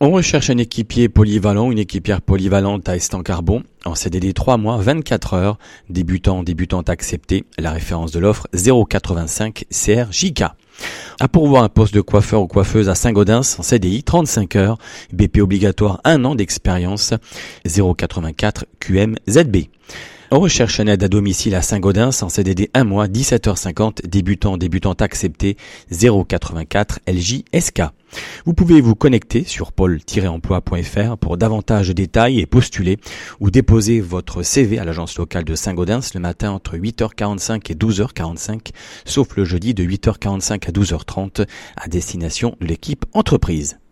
On recherche un équipier polyvalent, une équipière polyvalente à Estancarbon, en CDD 3 mois, 24 heures, débutant, débutante accepté, la référence de l'offre 085 CRJK. À pourvoir un poste de coiffeur ou coiffeuse à Saint-Gaudens en CDI 35 heures, BP obligatoire 1 an d'expérience 084 QMZB. On recherche un aide à domicile à Saint-Gaudens en CDD 1 mois, 17h50, débutant, débutante accepté, 084 LJSK. Vous pouvez vous connecter sur pôle-emploi.fr pour davantage de détails et postuler ou déposer votre CV à l'agence locale de Saint-Gaudens le matin entre 8h45 et 12h45, sauf le jeudi de 8h45 à 12h30 à destination de l'équipe entreprise.